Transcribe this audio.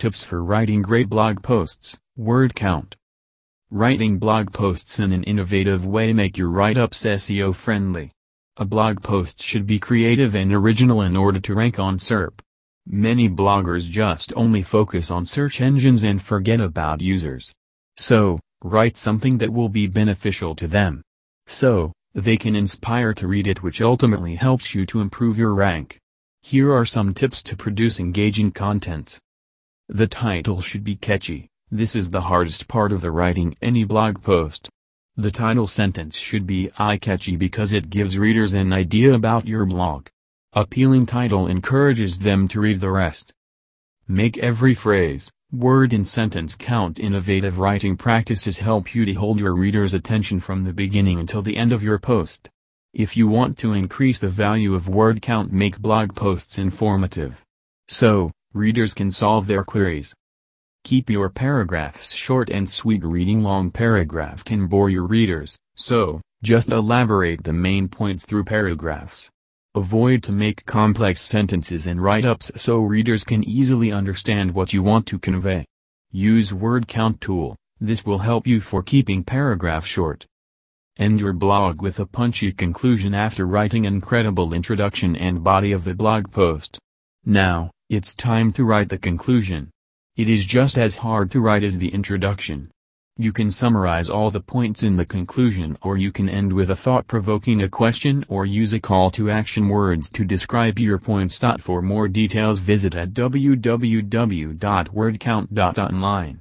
Tips for writing great blog posts, word count. Writing blog posts in an innovative way make your write-ups SEO friendly. A blog post should be creative and original in order to rank on SERP. Many bloggers just only focus on search engines and forget about users. So, write something that will be beneficial to them. So, they can inspire to read it which ultimately helps you to improve your rank. Here are some tips to produce engaging content. The title should be catchy, this is the hardest part of the writing any blog post. The title sentence should be eye-catchy because it gives readers an idea about your blog. Appealing title encourages them to read the rest. Make every phrase, word and sentence count innovative writing practices help you to hold your reader's attention from the beginning until the end of your post. If you want to increase the value of word count make blog posts informative. So, readers can solve their queries. Keep your paragraphs short and sweet reading long paragraph can bore your readers, so, just elaborate the main points through paragraphs. Avoid to make complex sentences and write-ups so readers can easily understand what you want to convey. Use word count tool, this will help you for keeping paragraph short. End your blog with a punchy conclusion after writing incredible introduction and body of the blog post. Now, it's time to write the conclusion. It is just as hard to write as the introduction. You can summarize all the points in the conclusion or you can end with a thought-provoking a question or use a call to action words to describe your points. For more details visit at www.wordcount.online.